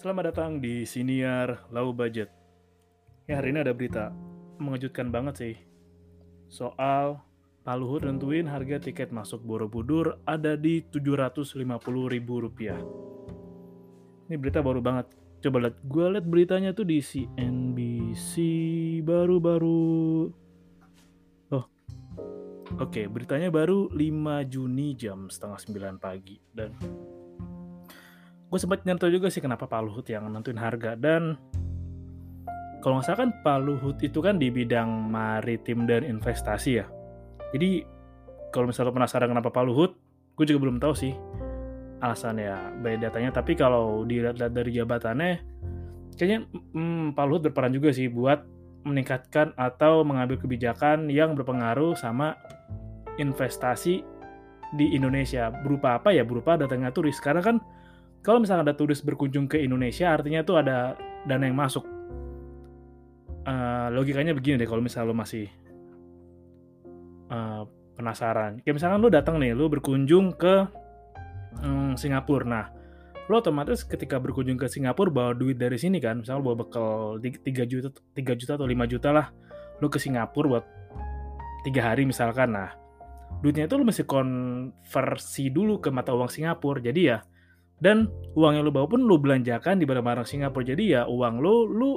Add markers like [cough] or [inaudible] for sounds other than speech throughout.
Selamat datang di Siniar Low Budget. Ya hari ini ada berita mengejutkan banget sih. Soal Pak Luhut nentuin harga tiket masuk Borobudur ada di Rp750.000. Ini berita baru banget. Coba lihat, gue liat beritanya tuh di CNBC baru-baru. Oh, oke, okay, beritanya baru 5 Juni jam setengah 9 pagi. Dan gue sempat nyantau juga sih kenapa Pak Luhut yang nentuin harga dan kalau nggak salah kan Pak Luhut itu kan di bidang maritim dan investasi ya. Jadi kalau misalnya penasaran kenapa Pak Luhut, gue juga belum tahu sih alasannya by datanya. Tapi kalau dilihat dari jabatannya, kayaknya hmm, Pak Luhut berperan juga sih buat meningkatkan atau mengambil kebijakan yang berpengaruh sama investasi di Indonesia. Berupa apa ya? Berupa datangnya turis. Karena kan kalau misalnya ada turis berkunjung ke Indonesia, artinya tuh ada dana yang masuk. Uh, logikanya begini deh, kalau misalnya lo masih uh, penasaran. Kayak misalkan lo datang nih, lo berkunjung ke um, Singapura. Nah, lo otomatis ketika berkunjung ke Singapura bawa duit dari sini kan, misalnya bawa bekal 3 juta, 3 juta atau 5 juta lah, lo ke Singapura buat tiga hari misalkan. Nah, duitnya itu lo mesti konversi dulu ke mata uang Singapura. Jadi ya, dan uang yang lu bawa pun lu belanjakan di barang-barang Singapura. Jadi ya uang lu lu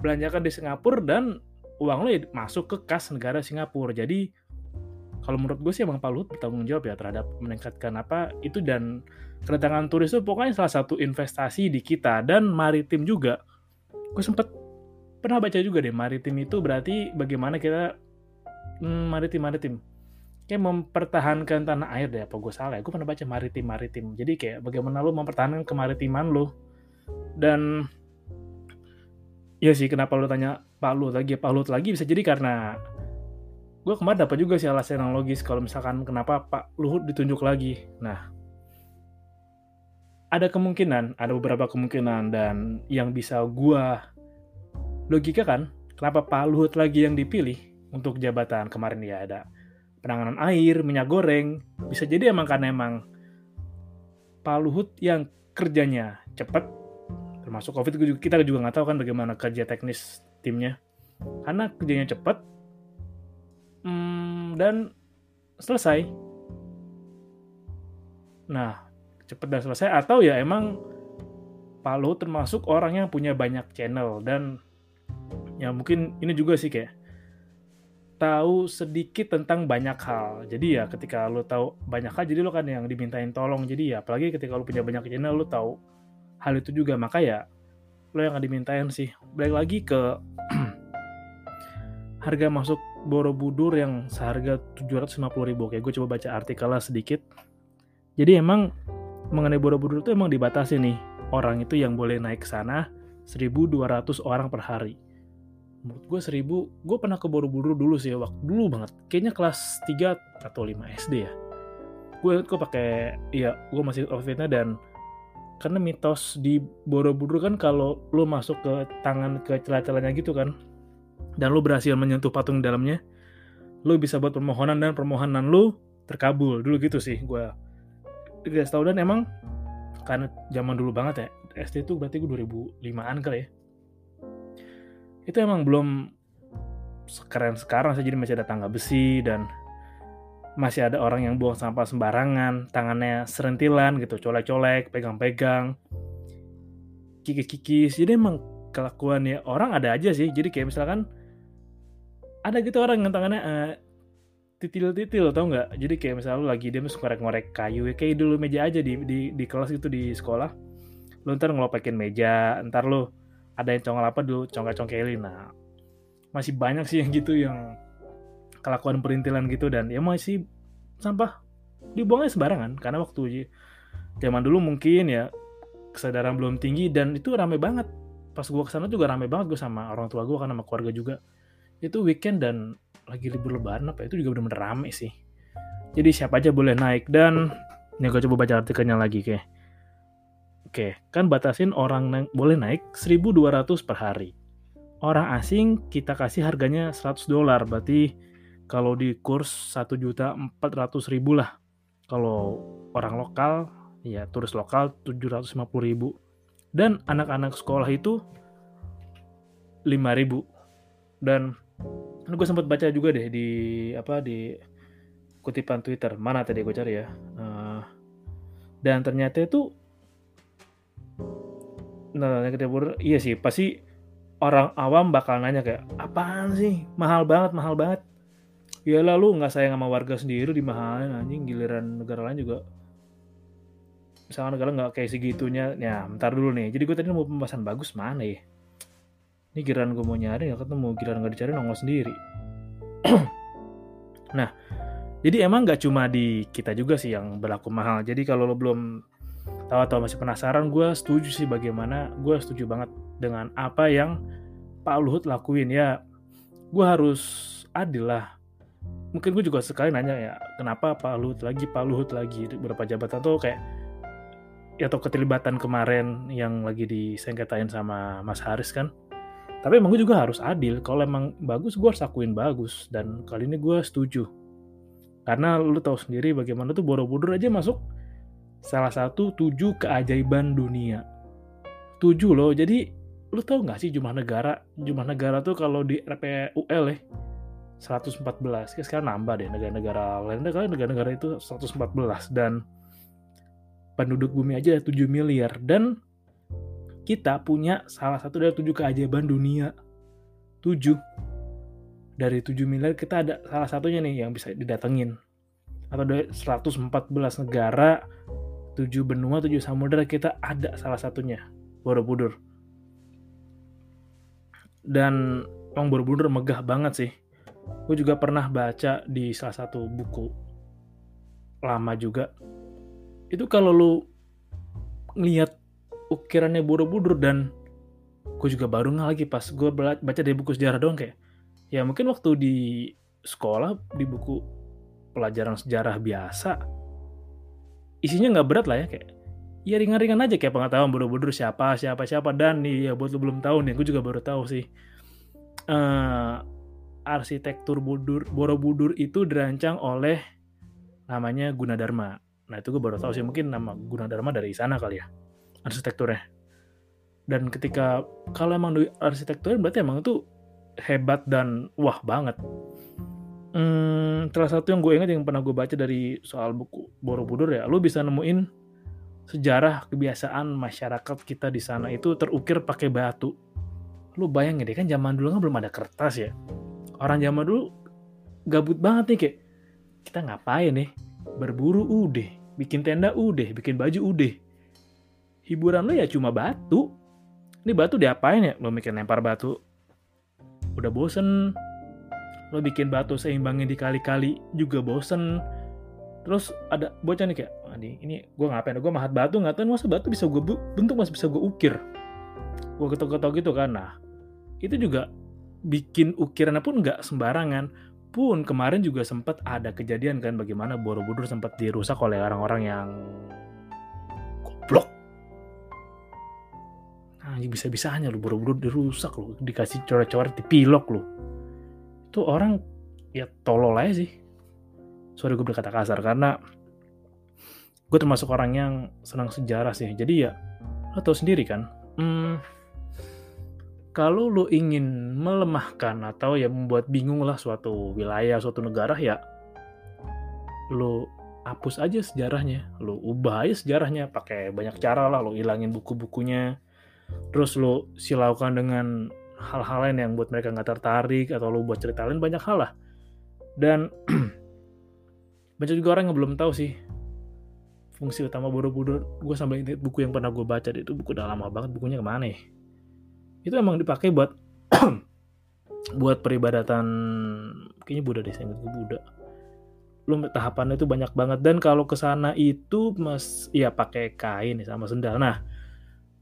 belanjakan di Singapura dan uang lu ya masuk ke kas negara Singapura. Jadi kalau menurut gue sih emang Pak Luhut bertanggung jawab ya terhadap meningkatkan apa itu dan kedatangan turis itu pokoknya salah satu investasi di kita dan maritim juga. Gue sempet pernah baca juga deh maritim itu berarti bagaimana kita hmm, maritim maritim kayak mempertahankan tanah air deh apa gue salah ya? Gue pernah baca maritim maritim jadi kayak bagaimana lo mempertahankan kemaritiman lo dan ya sih kenapa lo tanya Pak Luhut lagi? Pak Luhut lagi bisa jadi karena gue kemarin dapat juga sih alasan yang logis kalau misalkan kenapa Pak Luhut ditunjuk lagi. Nah ada kemungkinan ada beberapa kemungkinan dan yang bisa gue logika kan kenapa Pak Luhut lagi yang dipilih untuk jabatan. Kemarin ya ada penanganan air, minyak goreng. Bisa jadi emang karena emang Pak Luhut yang kerjanya cepat, termasuk COVID kita juga nggak tahu kan bagaimana kerja teknis timnya. Karena kerjanya cepat hmm, dan selesai. Nah, cepat dan selesai atau ya emang Pak Luhut termasuk orang yang punya banyak channel dan ya mungkin ini juga sih kayak tahu sedikit tentang banyak hal. Jadi ya ketika lo tahu banyak hal, jadi lo kan yang dimintain tolong. Jadi ya apalagi ketika lo punya banyak channel, lo tahu hal itu juga. Maka ya lo yang dimintain sih. Balik lagi ke [clears throat] harga masuk Borobudur yang seharga 750 ribu. Oke, gue coba baca artikelnya sedikit. Jadi emang mengenai Borobudur itu emang dibatasi nih. Orang itu yang boleh naik ke sana 1200 orang per hari menurut gue seribu gue pernah ke Borobudur dulu sih waktu dulu banget. Kayaknya kelas 3 atau 5 SD ya. Gue gue pakai ya gue masih outfitnya dan karena mitos di Borobudur kan kalau lo masuk ke tangan ke celah-celahnya gitu kan dan lo berhasil menyentuh patung dalamnya lo bisa buat permohonan dan permohonan lo terkabul. Dulu gitu sih gue tiga tahun dan emang karena zaman dulu banget ya SD itu berarti gue 2005an kali ya itu emang belum sekeren sekarang saya jadi masih ada tangga besi dan masih ada orang yang buang sampah sembarangan, tangannya serentilan gitu, colek-colek, pegang-pegang, kikis-kikis. Jadi emang kelakuannya orang ada aja sih. Jadi kayak misalkan ada gitu orang yang tangannya uh, titil-titil tau nggak? Jadi kayak misalnya lu lagi dia ngorek-ngorek kayu, kayak dulu meja aja di, di di kelas itu di sekolah. Lu ntar ngelopekin meja, ntar lu ada yang congkel apa dulu congkel-congkelin. Nah, masih banyak sih yang gitu yang kelakuan perintilan gitu. Dan ya masih sampah dibuangnya sembarangan karena waktu zaman dulu mungkin ya kesadaran belum tinggi. Dan itu rame banget. Pas gue ke sana juga rame banget gue sama orang tua gue kan sama keluarga juga. Itu weekend dan lagi libur lebaran apa itu juga bener-bener rame sih. Jadi siapa aja boleh naik. Dan ini gue coba baca artikelnya lagi kayak oke kan batasin orang na boleh naik 1200 per hari. Orang asing kita kasih harganya 100 dolar berarti kalau di kurs 1 juta 400 ribu lah. Kalau orang lokal ya turis lokal 750 ribu. Dan anak-anak sekolah itu 5000 dan gue sempat baca juga deh di apa di kutipan Twitter. Mana tadi gue cari ya? Uh, dan ternyata itu nah ketika iya sih pasti orang awam bakal nanya kayak apaan sih? Mahal banget mahal banget. Ya lalu nggak sayang sama warga sendiri di dimahalin anjing. Giliran negara lain juga misalnya negara nggak kayak segitunya. Ya bentar dulu nih. Jadi gue tadi mau pembahasan bagus mana ya? Ini giliran gue mau nyari nggak ketemu. Giliran nggak dicari nongol sendiri. [clears throat] Nah jadi emang nggak cuma di kita juga sih yang berlaku mahal. Jadi kalau lo belum tahu atau masih penasaran gue setuju sih bagaimana gue setuju banget dengan apa yang Pak Luhut lakuin ya. Gue harus adil lah. Mungkin gue juga sekali nanya ya kenapa Pak Luhut lagi Pak Luhut lagi beberapa jabatan tuh kayak ya atau keterlibatan kemarin yang lagi disengketain sama Mas Haris kan. Tapi emang gue juga harus adil. Kalau emang bagus gue harus akuin bagus. Dan kali ini gue setuju. Karena lu tahu sendiri bagaimana tuh Borobudur aja masuk salah satu tujuh keajaiban dunia. Tujuh loh jadi lu tahu nggak sih jumlah negara? Jumlah negara tuh kalau di RPUL ya 114 ya sekarang nambah deh negara-negara lain. Negara-negara itu 114 dan penduduk bumi aja ada 7 miliar. Dan kita punya salah satu dari tujuh keajaiban dunia. 7 dari 7 miliar kita ada salah satunya nih yang bisa didatengin. Atau dari 114 negara 7 benua 7 samudera kita ada salah satunya Borobudur. Dan Emang Borobudur megah banget sih. Gue juga pernah baca di salah satu buku lama juga. Itu kalau lu ngeliat ukirannya Borobudur dan gue juga baru nggak lagi pas gue baca dari buku sejarah doang kayak ya mungkin waktu di sekolah di buku pelajaran sejarah biasa isinya nggak berat lah ya kayak ya ringan-ringan aja kayak pengetahuan Borobudur siapa siapa siapa dan nih ya buat lu belum tahu nih gue juga baru tahu sih uh, arsitektur Budur, Borobudur itu dirancang oleh namanya Gunadarma. Nah itu gue baru tahu sih mungkin nama Gunadarma dari sana kali ya arsitekturnya. Dan ketika kalau emang arsitekturnya berarti emang itu hebat dan wah banget. Hmm, salah satu yang gue ingat yang pernah gue baca dari soal buku Borobudur ya, lu bisa nemuin sejarah kebiasaan masyarakat kita di sana itu terukir pakai batu. Lu bayangin deh kan zaman dulu kan belum ada kertas ya. Orang zaman dulu gabut banget nih kayak kita ngapain nih? Berburu udah bikin tenda udah bikin baju udah hiburan lo ya cuma batu. Ini batu diapain ya? Lo mikir lempar batu. Udah bosen lo bikin batu seimbangin dikali-kali juga bosen. Terus ada bocah nih kayak ini ini gue ngapain? Gue mahat batu nggak tahu masa batu bisa gue bentuk masih bisa gue ukir? Gue ketok-ketok gitu kan. Nah itu juga bikin ukirannya pun nggak sembarangan. Pun kemarin juga sempat ada kejadian kan bagaimana Borobudur sempat dirusak oleh orang-orang yang goblok. Nah, bisa-bisanya lu Borobudur dirusak lu, dikasih coret-coret dipilok lu. Itu orang ya tolol aja sih. Sorry gue berkata kasar karena gue termasuk orang yang senang sejarah sih. Jadi ya lo tau sendiri kan. Hmm, kalau lo ingin melemahkan atau ya membuat bingung lah suatu wilayah, suatu negara ya lo hapus aja sejarahnya lo ubah aja sejarahnya pakai banyak cara lah lo ilangin buku-bukunya terus lo silaukan dengan hal-hal lain yang buat mereka nggak tertarik atau lo buat cerita lain banyak hal lah. Dan [clears throat] banyak juga orang yang belum tahu sih fungsi utama Borobudur. Gue sampai ingat buku yang pernah gue baca itu buku udah lama banget bukunya ke mana ya? Itu emang dipakai buat [clears throat] buat peribadatan kayaknya Buddha deh saya ingat Buddha. Lu tahapannya itu banyak banget. Dan kalau ke sana itu mas ya pakai kain sama sendal. Nah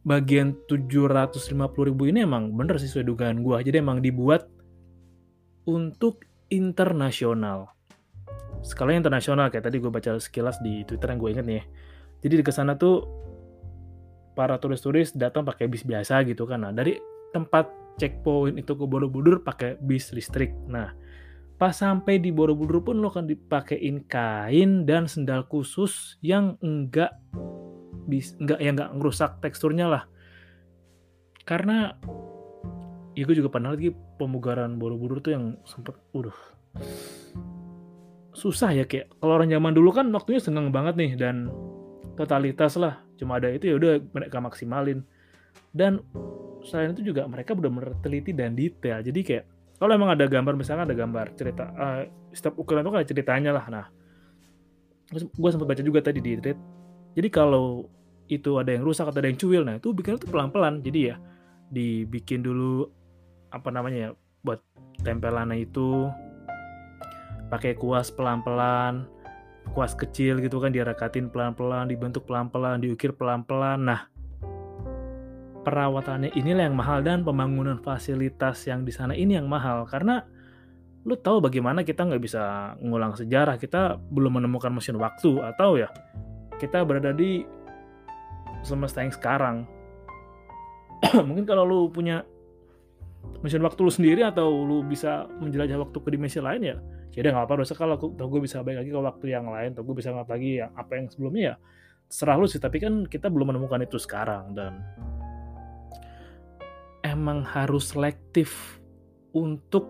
bagian 750 ribu ini emang bener sih sesuai dugaan gue jadi emang dibuat untuk internasional. Skala internasional kayak tadi gue baca sekilas di Twitter yang gue inget nih jadi di ke sana tuh para turis-turis datang pakai bis biasa gitu kan. Nah dari tempat checkpoint itu ke Borobudur pakai bis listrik. Nah pas sampai di Borobudur pun lo akan dipakein kain dan sendal khusus yang enggak bis enggak yang enggak ngerusak teksturnya lah. Karena ya gue juga pernah lagi pemugaran Borobudur tuh yang sempet udah susah ya kayak kalau orang zaman dulu kan waktunya senggang banget nih dan totalitas lah cuma ada itu ya udah mereka maksimalin. Dan selain itu juga mereka benar-benar teliti dan detail jadi kayak kalau emang ada gambar misalnya ada gambar cerita uh, setiap ukuran itu kan ceritanya lah nah. Gue sempat baca juga tadi di thread jadi kalau itu ada yang rusak atau ada yang cuil. Nah itu bikin itu pelan-pelan. Jadi ya dibikin dulu apa namanya ya buat tempelannya itu pakai kuas pelan-pelan kuas kecil gitu kan direkatin pelan-pelan dibentuk pelan-pelan diukir pelan-pelan. Nah perawatannya inilah yang mahal dan pembangunan fasilitas yang di sana ini yang mahal. Karena lu tahu bagaimana kita nggak bisa ngulang sejarah. Kita belum menemukan mesin waktu atau ya kita berada di semesta yang sekarang [clears throat] mungkin kalau lu punya mesin waktu lu sendiri atau lu bisa menjelajah waktu ke dimensi lain ya ya udah nggak apa-apa dosa kalau tau gue bisa balik lagi ke waktu yang lain tau gue bisa ngapa lagi yang apa yang sebelumnya ya serah lu sih tapi kan kita belum menemukan itu sekarang dan emang harus selektif untuk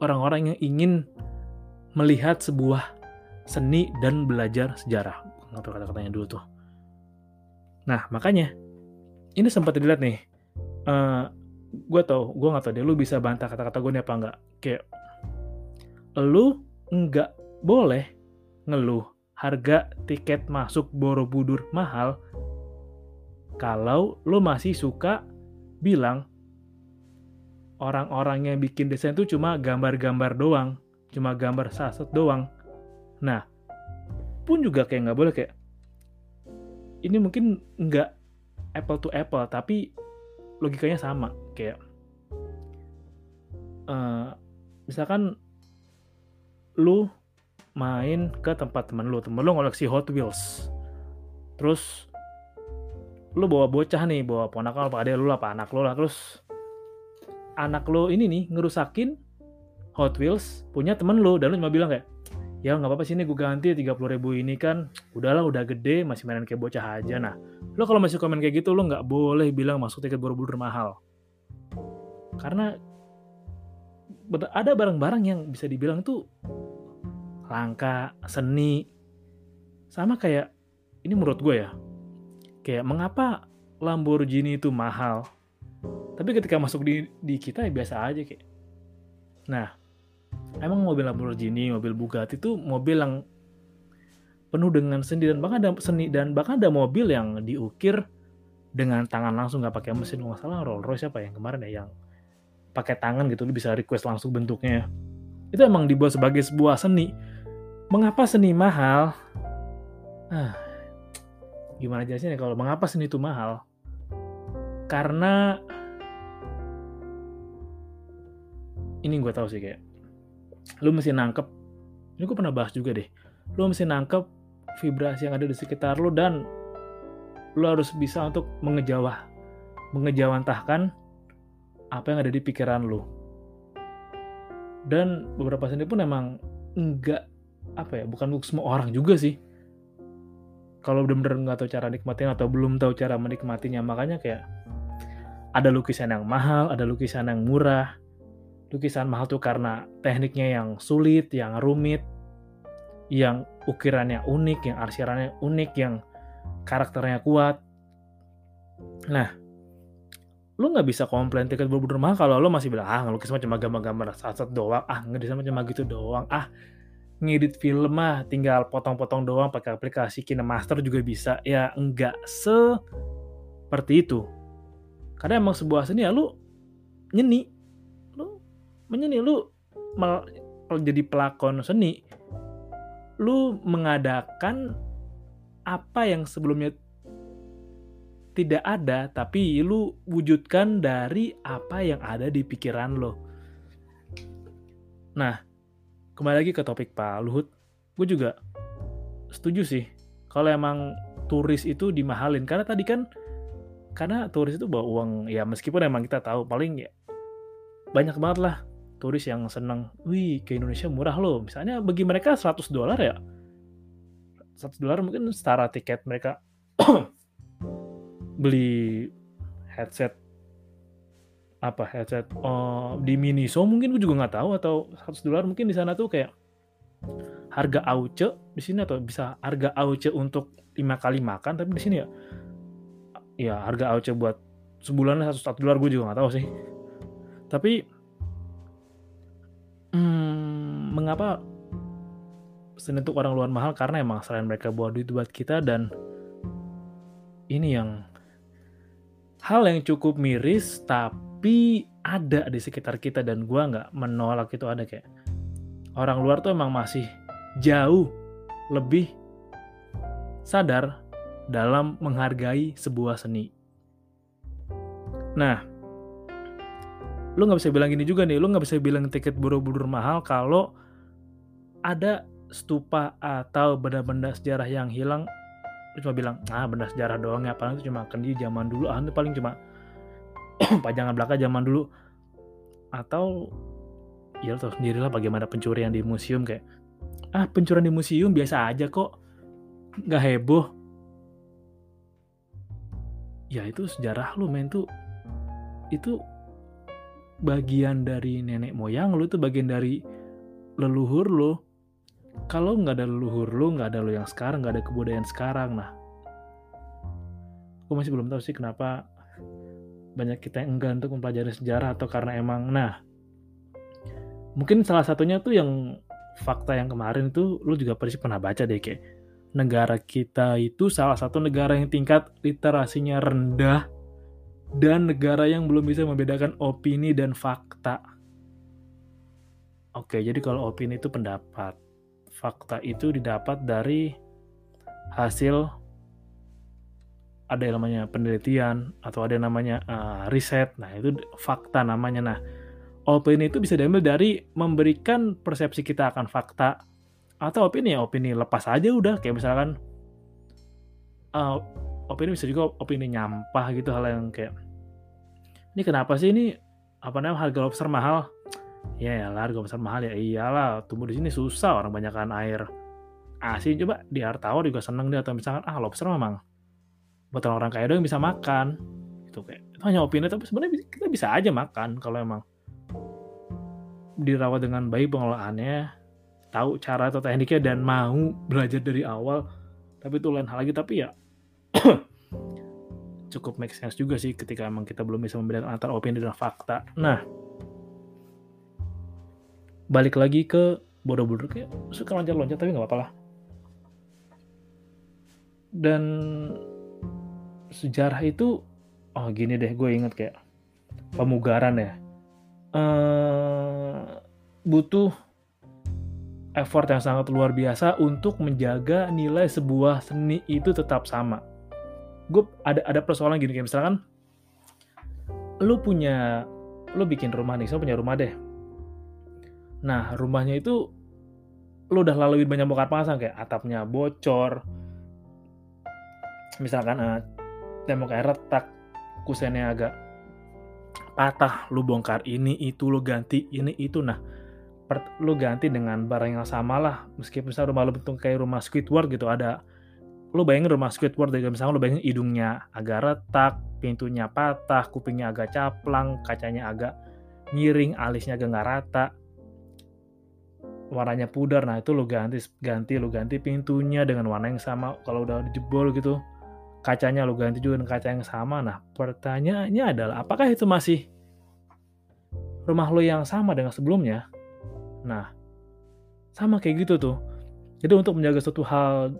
orang-orang yang ingin melihat sebuah seni dan belajar sejarah. Tahu kata-katanya dulu tuh. Nah, makanya ini sempat dilihat nih. Uh, eh, gue tau, gue nggak tau deh, lu bisa bantah kata-kata gue nih apa enggak. Kayak, lu nggak boleh ngeluh harga tiket masuk Borobudur mahal kalau lu masih suka bilang orang-orang yang bikin desain itu cuma gambar-gambar doang, cuma gambar saset doang. Nah, pun juga kayak nggak boleh kayak ini mungkin nggak apple to apple, tapi logikanya sama. Kayak uh, misalkan lu main ke tempat temen lu, temen lu ngoleksi Hot Wheels, terus lu bawa bocah nih bawa ponakan apa ada lu lah apa anak lu lah. Terus anak lu ini nih ngerusakin Hot Wheels punya temen lu dan lu cuma bilang kayak ya nggak apa-apa sih ini gue ganti tiga puluh ribu ini kan udahlah udah gede masih mainan kayak bocah aja. Nah lo kalau masih komen kayak gitu lo nggak boleh bilang masuk tiket borobudur mahal. Karena ada barang-barang yang bisa dibilang tuh langka seni. Sama kayak ini menurut gue ya kayak mengapa Lamborghini itu mahal? Tapi ketika masuk di di kita ya biasa aja kayak. Nah emang mobil Lamborghini mobil Bugatti itu mobil yang penuh dengan seni dan bahkan ada seni dan bahkan ada mobil yang diukir dengan tangan langsung nggak pakai mesin. Nggak salah Rolls Royce apa yang kemarin ya yang pakai tangan gitu lu bisa request langsung bentuknya. Itu emang dibuat sebagai sebuah seni. Mengapa seni mahal? Ah gimana jelasnya kalau mengapa seni itu mahal? Karena ini gue tahu sih kayak lu mesti nangkep. Ini gue pernah bahas juga deh. Lu mesti nangkep vibrasi yang ada di sekitar lu dan lu harus bisa untuk mengejawah mengejawantahkan apa yang ada di pikiran lu. Dan beberapa seni pun emang enggak apa ya bukan untuk semua orang juga sih. Kalau benar-benar nggak tahu cara nikmatin atau belum tahu cara menikmatinya makanya kayak ada lukisan yang mahal ada lukisan yang murah lukisan mahal tuh karena tekniknya yang sulit yang rumit yang ukirannya unik, yang arsirannya unik, yang karakternya kuat. Nah, lu nggak bisa komplain tiket Borobudur mahal kalau lu masih bilang ah ngelukis cuma gambar-gambar saat-saat doang, ah ngedesain cuma gitu doang, ah ngedit film mah tinggal potong-potong doang pakai aplikasi KineMaster juga bisa. Ya enggak seperti itu. Karena emang sebuah seni ya lu nyeni, menyeni, lu jadi pelakon seni lu mengadakan apa yang sebelumnya tidak ada tapi lu wujudkan dari apa yang ada di pikiran lo. Nah, kembali lagi ke topik Pak Luhut, gue juga setuju sih kalau emang turis itu dimahalin. Karena tadi kan karena turis itu bawa uang ya meskipun emang kita tahu paling ya banyak banget lah turis yang seneng, wih ke Indonesia murah loh. Misalnya bagi mereka 100 dolar ya, 100 dolar mungkin setara tiket mereka [clears throat] beli headset apa headset oh, di Miniso mungkin gue juga nggak tahu atau 100 dolar mungkin di sana tuh kayak harga auce di sini atau bisa harga auce untuk lima kali makan tapi di sini ya ya harga auce buat sebulan satu dolar gue juga nggak tahu sih tapi hmm, mengapa seni untuk orang luar mahal karena emang selain mereka buat duit buat kita dan ini yang hal yang cukup miris tapi ada di sekitar kita dan gua nggak menolak itu ada kayak orang luar tuh emang masih jauh lebih sadar dalam menghargai sebuah seni. Nah, lu nggak bisa bilang gini juga nih, lu nggak bisa bilang tiket Borobudur mahal kalau ada stupa atau benda-benda sejarah yang hilang. Lu cuma bilang ah benda sejarah doang ya paling itu cuma kendi zaman dulu ah itu paling cuma [clears throat] pajangan belaka zaman dulu. Atau ya lo tau sendirilah bagaimana pencurian di museum kayak ah pencurian di museum biasa aja kok nggak heboh. Ya itu sejarah lu men tuh itu bagian dari nenek moyang lu itu bagian dari leluhur lu. Kalau nggak ada leluhur lu nggak ada lu yang sekarang nggak ada kebudayaan sekarang nah. Gue masih belum tahu sih kenapa banyak kita yang enggan untuk mempelajari sejarah atau karena emang nah. Mungkin salah satunya tuh yang fakta yang kemarin itu lu juga pasti pernah baca deh kayak negara kita itu salah satu negara yang tingkat literasinya rendah dan negara yang belum bisa membedakan opini dan fakta. Oke, jadi kalau opini itu pendapat, fakta itu didapat dari hasil ada yang namanya penelitian atau ada yang namanya uh, riset. Nah, itu fakta namanya. Nah, opini itu bisa diambil dari memberikan persepsi kita akan fakta atau opini ya opini lepas aja udah kayak misalkan uh, opini bisa juga opini nyampah gitu hal yang kayak ini kenapa sih ini apa namanya harga lobster mahal? Ya ya harga lobster mahal. Ya iyalah tumbuh di sini susah orang banyakkan air asin. Coba di air tawar juga seneng dia atau misalkan ah lobster memang buat orang kaya doang bisa makan. Itu kayak itu hanya opini tapi sebenarnya kita bisa aja makan kalau emang dirawat dengan baik pengelolaannya tahu cara atau tekniknya dan mau belajar dari awal tapi itu lain hal lagi. Tapi ya [coughs] cukup make sense juga sih ketika emang kita belum bisa membedakan antara opini dan fakta. Nah, balik lagi ke bodoh-bodoh kayak suka loncat-loncat tapi nggak apa-apa lah. Dan sejarah itu, oh gini deh gue inget kayak pemugaran ya. Uh, butuh effort yang sangat luar biasa untuk menjaga nilai sebuah seni itu tetap sama. Gue ada ada persoalan gini kayak misalkan lu punya lu bikin rumah nih, so punya rumah deh. Nah, rumahnya itu lu udah lalui banyak bongkar pasang kayak atapnya bocor. Misalkan uh, temboknya retak, kusennya agak patah, lu bongkar ini itu lu ganti ini itu nah per, lu ganti dengan barang yang sama lah meskipun misalnya rumah lu bentuk kayak rumah Squidward gitu ada lu bayangin rumah Squidward dari misalnya lu bayangin hidungnya agak retak pintunya patah kupingnya agak caplang kacanya agak miring alisnya agak nggak rata warnanya pudar nah itu lu ganti ganti lu ganti pintunya dengan warna yang sama kalau udah dijebol gitu kacanya lu ganti juga dengan kaca yang sama. Nah pertanyaannya adalah apakah itu masih rumah lu yang sama dengan sebelumnya? Nah sama kayak gitu tuh. Jadi untuk menjaga suatu hal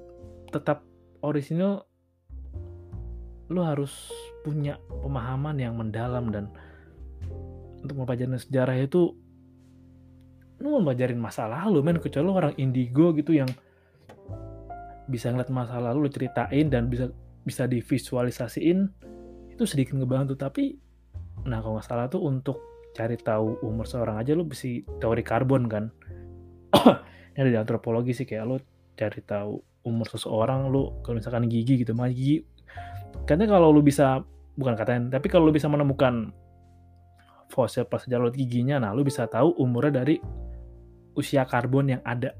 tetap orisinil lu harus punya pemahaman yang mendalam dan untuk mempelajari sejarah itu lu mempelajarin masa lalu men kecuali lu orang indigo gitu yang bisa ngeliat masa lalu lu ceritain dan bisa bisa divisualisasiin itu sedikit ngebantu. Tapi nah kalau nggak salah tuh untuk cari tahu umur seorang aja lu bisa teori karbon kan. [coughs] Dari antropologi sih kayak lu cari tahu umur seseorang lu kalau misalkan gigi gitu mah gigi katanya kalau lu bisa bukan katanya tapi kalau lu bisa menemukan fosil prasejarah giginya nah lu bisa tahu umurnya dari usia karbon yang ada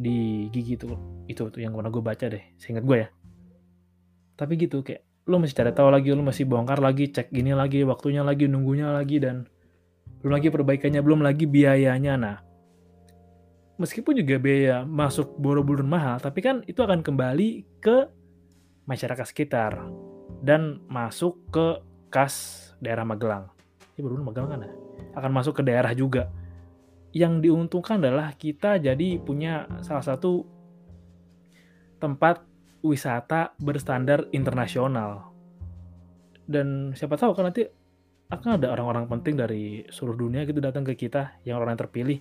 di gigi itu. Itu tuh yang pernah gue baca deh seingat gue ya. Tapi gitu kayak lu masih cari tahu lagi lu masih bongkar lagi cek gini lagi waktunya lagi nunggunya lagi dan belum lagi perbaikannya belum lagi biayanya. Nah meskipun juga biaya masuk Borobudur mahal tapi kan itu akan kembali ke masyarakat sekitar dan masuk ke kas daerah Magelang ini baru Magelang kan ya akan masuk ke daerah juga yang diuntungkan adalah kita jadi punya salah satu tempat wisata berstandar internasional. Dan siapa tahu kan nanti akan ada orang-orang penting dari seluruh dunia gitu datang ke kita yang orang yang terpilih.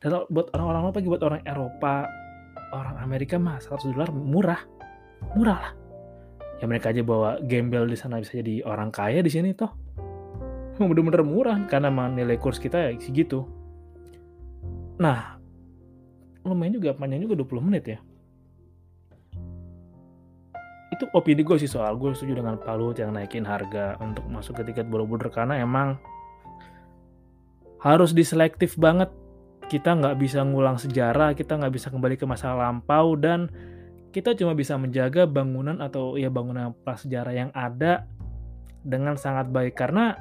Dan buat orang-orang apa buat orang Eropa, orang Amerika mah 100 dolar murah. Murah lah. Ya mereka aja bawa gembel di sana bisa jadi orang kaya di sini toh. Bener-bener murah karena nilai kurs kita ya segitu Nah, lumayan juga, panjang juga 20 menit ya. Itu opini gue sih soal gue setuju dengan Pak Luhut yang naikin harga untuk masuk ke tiket Borobudur karena emang harus diselektif banget. Kita nggak bisa ngulang sejarah, kita nggak bisa kembali ke masa lampau dan kita cuma bisa menjaga bangunan atau ya bangunan prasejarah yang ada dengan sangat baik karena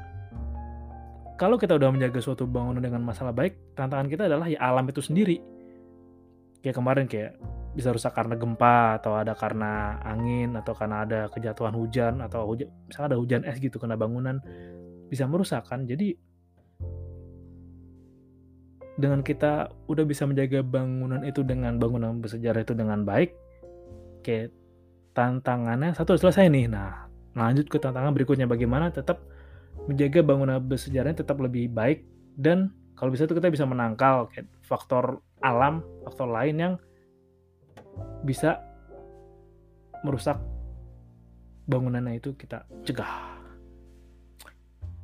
kalau kita udah menjaga suatu bangunan dengan masalah baik, tantangan kita adalah ya alam itu sendiri. Kayak kemarin kayak bisa rusak karena gempa atau ada karena angin atau karena ada kejatuhan hujan atau hujan, misalnya ada hujan es gitu kena bangunan bisa merusak kan. Jadi dengan kita udah bisa menjaga bangunan itu dengan bangunan bersejarah itu dengan baik, kayak tantangannya satu selesai nih. Nah, lanjut ke tantangan berikutnya bagaimana tetap menjaga bangunan bersejarahnya tetap lebih baik dan kalau bisa itu kita bisa menangkal kayak faktor alam, faktor lain yang bisa merusak bangunannya itu kita cegah.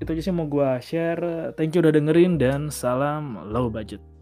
Itu aja sih mau gue share. Thank you udah dengerin dan salam low budget.